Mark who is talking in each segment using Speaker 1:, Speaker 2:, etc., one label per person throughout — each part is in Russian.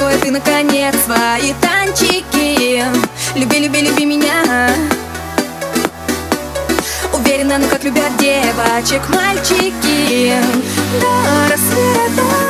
Speaker 1: Устрой ты, наконец, свои танчики. Люби, люби, люби меня. Уверена, ну как любят девочек мальчики. Да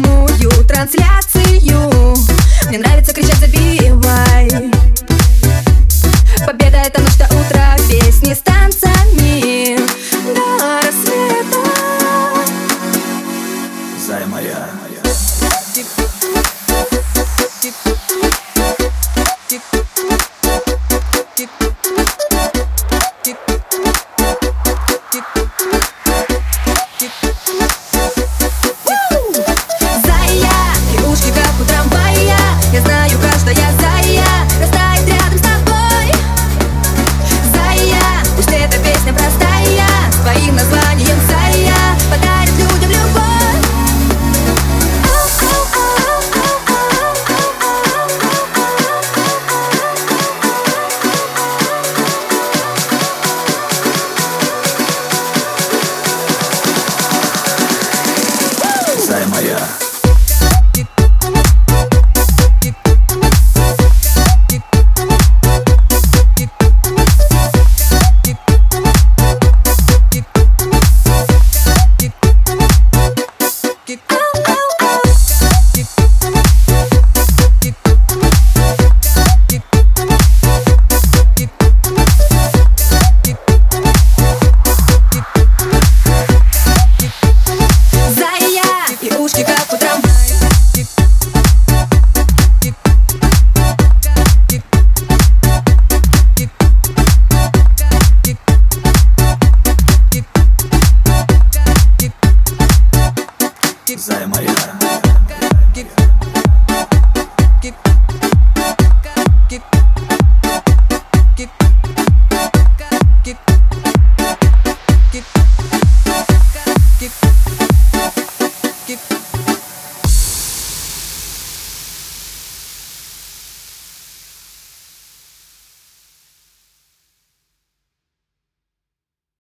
Speaker 1: прямую трансляцию. Мне нравится,